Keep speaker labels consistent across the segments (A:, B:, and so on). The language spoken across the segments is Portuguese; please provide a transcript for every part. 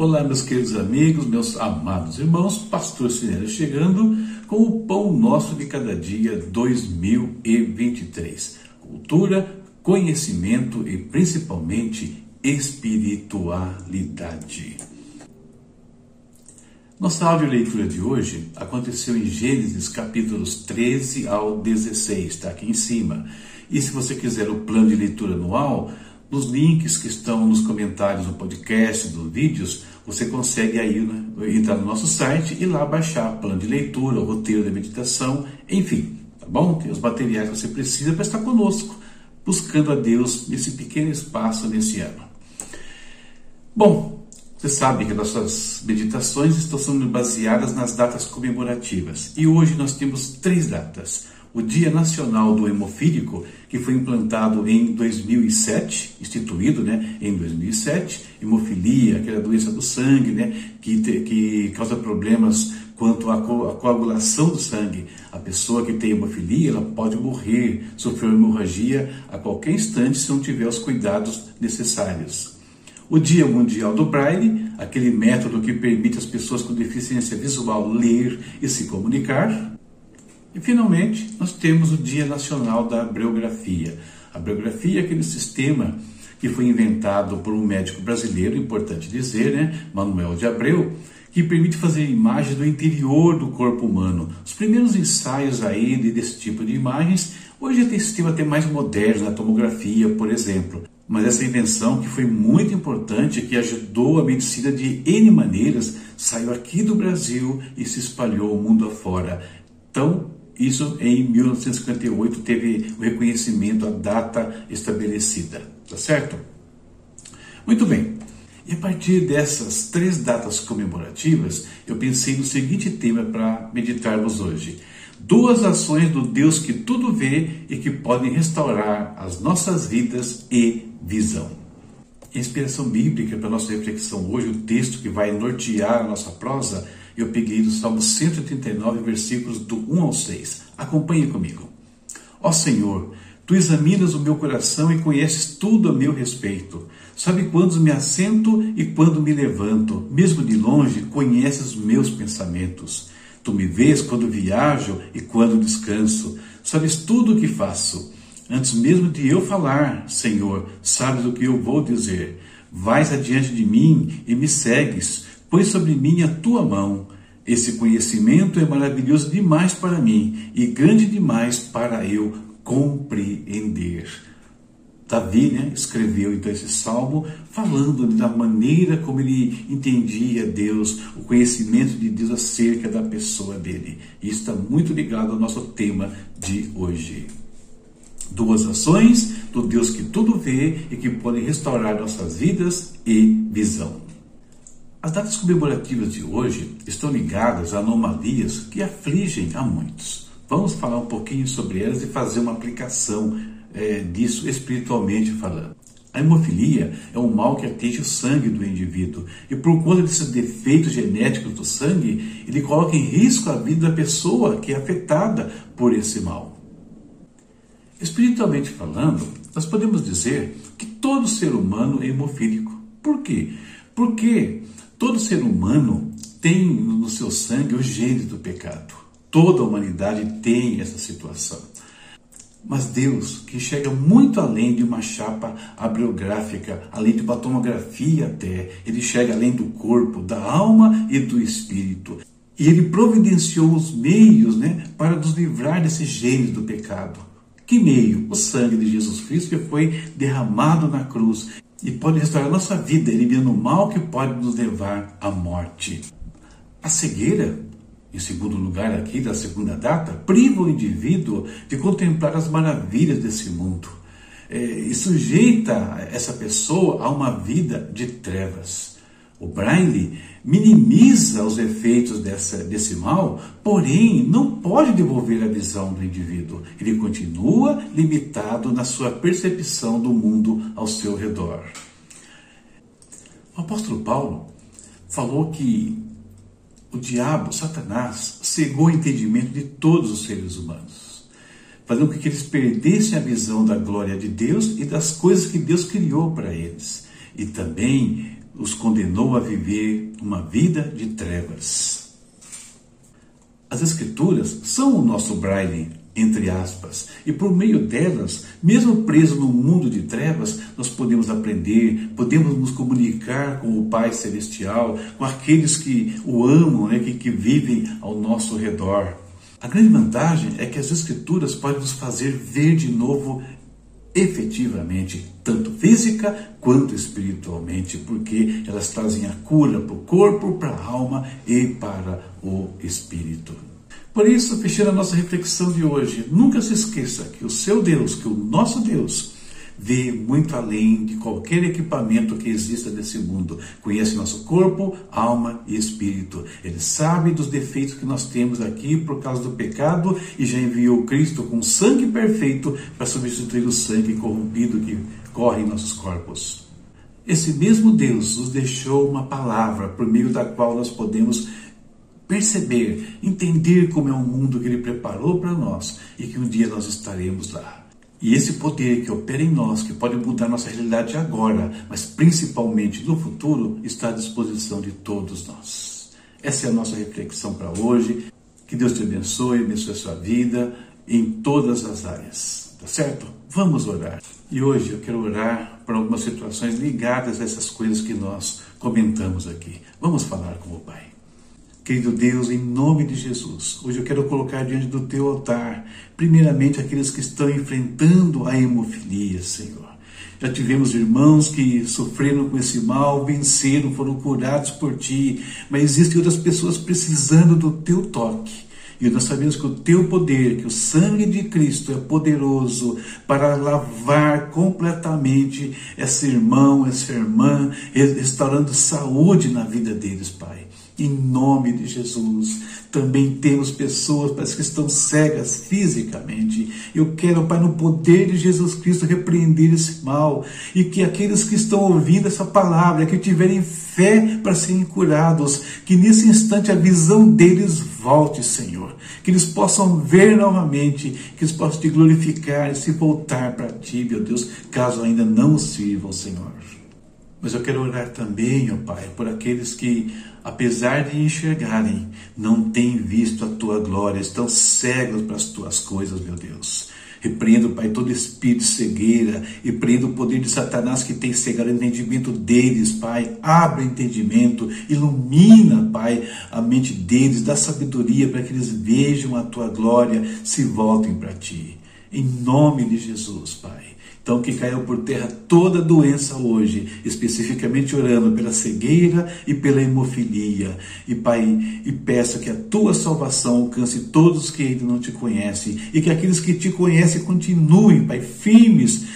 A: Olá, meus queridos amigos, meus amados irmãos, Pastor Cinero chegando com o Pão Nosso de Cada Dia 2023. Cultura, conhecimento e principalmente espiritualidade. Nossa audioleitura de hoje aconteceu em Gênesis capítulos 13 ao 16, está aqui em cima. E se você quiser o plano de leitura anual, nos links que estão nos comentários do podcast, dos vídeos, você consegue aí né, entrar no nosso site e lá baixar plano de leitura, roteiro da meditação, enfim, tá bom? Tem os materiais que você precisa para estar conosco, buscando a Deus nesse pequeno espaço nesse ano. Bom, você sabe que nossas meditações estão sendo baseadas nas datas comemorativas e hoje nós temos três datas o Dia Nacional do Hemofílico, que foi implantado em 2007, instituído né, em 2007, hemofilia, aquela doença do sangue, né, que, te, que causa problemas quanto à, co à coagulação do sangue. A pessoa que tem hemofilia, ela pode morrer, sofrer hemorragia a qualquer instante se não tiver os cuidados necessários. O Dia Mundial do Braille, aquele método que permite às pessoas com deficiência visual ler e se comunicar. E finalmente, nós temos o Dia Nacional da Abreografia. A abreografia é aquele sistema que foi inventado por um médico brasileiro, importante dizer, né, Manuel de Abreu, que permite fazer imagens do interior do corpo humano. Os primeiros ensaios aí desse tipo de imagens, hoje tem sistema até mais moderno, na tomografia, por exemplo. Mas essa invenção, que foi muito importante, que ajudou a medicina de N maneiras, saiu aqui do Brasil e se espalhou o mundo afora. Então, isso em 1958 teve o reconhecimento, a data estabelecida, tá certo? Muito bem. E a partir dessas três datas comemorativas, eu pensei no seguinte tema para meditarmos hoje: duas ações do Deus que tudo vê e que podem restaurar as nossas vidas e visão. inspiração bíblica para nossa reflexão hoje, o texto que vai nortear a nossa prosa eu peguei do Salmo 139, versículos do 1 ao 6. Acompanhe comigo. Ó Senhor, tu examinas o meu coração e conheces tudo a meu respeito. Sabe quando me assento e quando me levanto. Mesmo de longe, conheces os meus pensamentos. Tu me vês quando viajo e quando descanso. Sabes tudo o que faço. Antes mesmo de eu falar, Senhor, sabes o que eu vou dizer. Vais adiante de mim e me segues Põe sobre mim a tua mão. Esse conhecimento é maravilhoso demais para mim e grande demais para eu compreender. Davi né, escreveu então esse salmo falando da maneira como ele entendia Deus, o conhecimento de Deus acerca da pessoa dele. E isso está muito ligado ao nosso tema de hoje. Duas ações do Deus que tudo vê e que podem restaurar nossas vidas e visão. As datas comemorativas de hoje estão ligadas a anomalias que afligem a muitos. Vamos falar um pouquinho sobre elas e fazer uma aplicação é, disso espiritualmente falando. A hemofilia é um mal que atinge o sangue do indivíduo e por conta desses defeitos genéticos do sangue, ele coloca em risco a vida da pessoa que é afetada por esse mal. Espiritualmente falando, nós podemos dizer que todo ser humano é hemofílico. Por quê? Porque Todo ser humano tem no seu sangue o gene do pecado. Toda a humanidade tem essa situação. Mas Deus, que chega muito além de uma chapa abriográfica, além de uma tomografia até, ele chega além do corpo, da alma e do espírito. E ele providenciou os meios né, para nos livrar desse gênio do pecado. Que meio? O sangue de Jesus Cristo que foi derramado na cruz e pode restaurar a nossa vida, eliminando o mal que pode nos levar à morte. A cegueira, em segundo lugar aqui da segunda data, priva o indivíduo de contemplar as maravilhas desse mundo é, e sujeita essa pessoa a uma vida de trevas. O Braille minimiza os efeitos dessa, desse mal, porém não pode devolver a visão do indivíduo. Ele continua limitado na sua percepção do mundo ao seu redor. O apóstolo Paulo falou que o diabo, Satanás, cegou o entendimento de todos os seres humanos, fazendo com que eles perdessem a visão da glória de Deus e das coisas que Deus criou para eles, e também os condenou a viver uma vida de trevas. As Escrituras são o nosso braille, entre aspas, e por meio delas, mesmo preso no mundo de trevas, nós podemos aprender, podemos nos comunicar com o Pai Celestial, com aqueles que o amam, né, que, que vivem ao nosso redor. A grande vantagem é que as Escrituras podem nos fazer ver de novo efetivamente, tanto física quanto espiritualmente, porque elas trazem a cura para o corpo, para a alma e para o espírito. Por isso, fechando a nossa reflexão de hoje, nunca se esqueça que o seu Deus, que o nosso Deus, vê muito além de qualquer equipamento que exista nesse mundo. Conhece nosso corpo, alma e espírito. Ele sabe dos defeitos que nós temos aqui por causa do pecado e já enviou Cristo com sangue perfeito para substituir o sangue corrompido que corre em nossos corpos. Esse mesmo Deus nos deixou uma palavra por meio da qual nós podemos perceber, entender como é o mundo que Ele preparou para nós e que um dia nós estaremos lá. E esse poder que opera em nós, que pode mudar nossa realidade agora, mas principalmente no futuro, está à disposição de todos nós. Essa é a nossa reflexão para hoje. Que Deus te abençoe, abençoe a sua vida em todas as áreas. Tá certo? Vamos orar. E hoje eu quero orar por algumas situações ligadas a essas coisas que nós comentamos aqui. Vamos falar com o Pai. Querido Deus, em nome de Jesus, hoje eu quero colocar diante do teu altar, primeiramente aqueles que estão enfrentando a hemofilia, Senhor. Já tivemos irmãos que sofreram com esse mal, venceram, foram curados por ti, mas existem outras pessoas precisando do teu toque. E nós sabemos que o teu poder, que o sangue de Cristo é poderoso para lavar completamente esse irmão, essa irmã, restaurando saúde na vida deles, Pai em nome de Jesus. Também temos pessoas parece que estão cegas fisicamente. Eu quero, Pai, no poder de Jesus Cristo, repreender esse mal e que aqueles que estão ouvindo essa palavra, que tiverem fé para serem curados, que nesse instante a visão deles volte, Senhor. Que eles possam ver novamente, que eles possam te glorificar e se voltar para ti, meu Deus, caso ainda não sirvam, Senhor. Mas eu quero orar também, ó Pai, por aqueles que, apesar de enxergarem, não têm visto a tua glória, estão cegos para as tuas coisas, meu Deus. Repreendo, Pai, todo espírito de cegueira, repreendo o poder de Satanás que tem cegado o entendimento deles, Pai. Abre o entendimento, ilumina, Pai, a mente deles, dá sabedoria para que eles vejam a tua glória, se voltem para ti. Em nome de Jesus, Pai. Então, que caiu por terra toda doença hoje, especificamente orando pela cegueira e pela hemofilia. E, Pai, e peço que a tua salvação alcance todos que ainda não te conhecem e que aqueles que te conhecem continuem, Pai, firmes,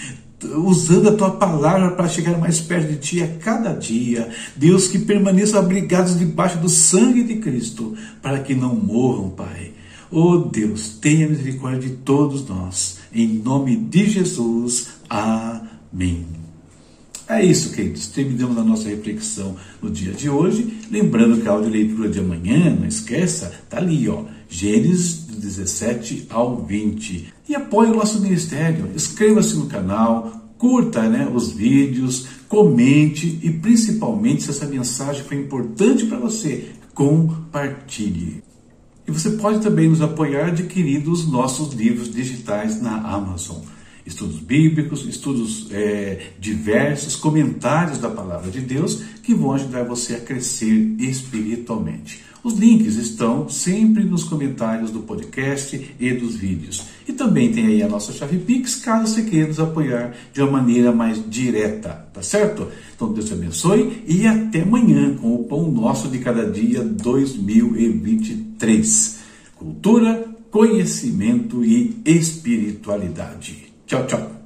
A: usando a tua palavra para chegar mais perto de ti a cada dia. Deus, que permaneçam abrigados debaixo do sangue de Cristo, para que não morram, Pai. Oh Deus, tenha misericórdia de todos nós. Em nome de Jesus. Amém. É isso, queridos. Terminamos a nossa reflexão no dia de hoje. Lembrando que a audioleitura de amanhã, não esqueça, está ali, ó. Gênesis 17 ao 20. E apoie o nosso ministério. Inscreva-se no canal, curta né, os vídeos, comente e principalmente se essa mensagem foi importante para você, compartilhe. E você pode também nos apoiar adquirindo os nossos livros digitais na Amazon estudos bíblicos, estudos é, diversos, comentários da palavra de Deus que vão ajudar você a crescer espiritualmente. Os links estão sempre nos comentários do podcast e dos vídeos. E também tem aí a nossa chave Pix, caso você queira nos apoiar de uma maneira mais direta, tá certo? Então Deus te abençoe e até amanhã com o Pão Nosso de Cada Dia 2023. Cultura, conhecimento e espiritualidade. 叫叫。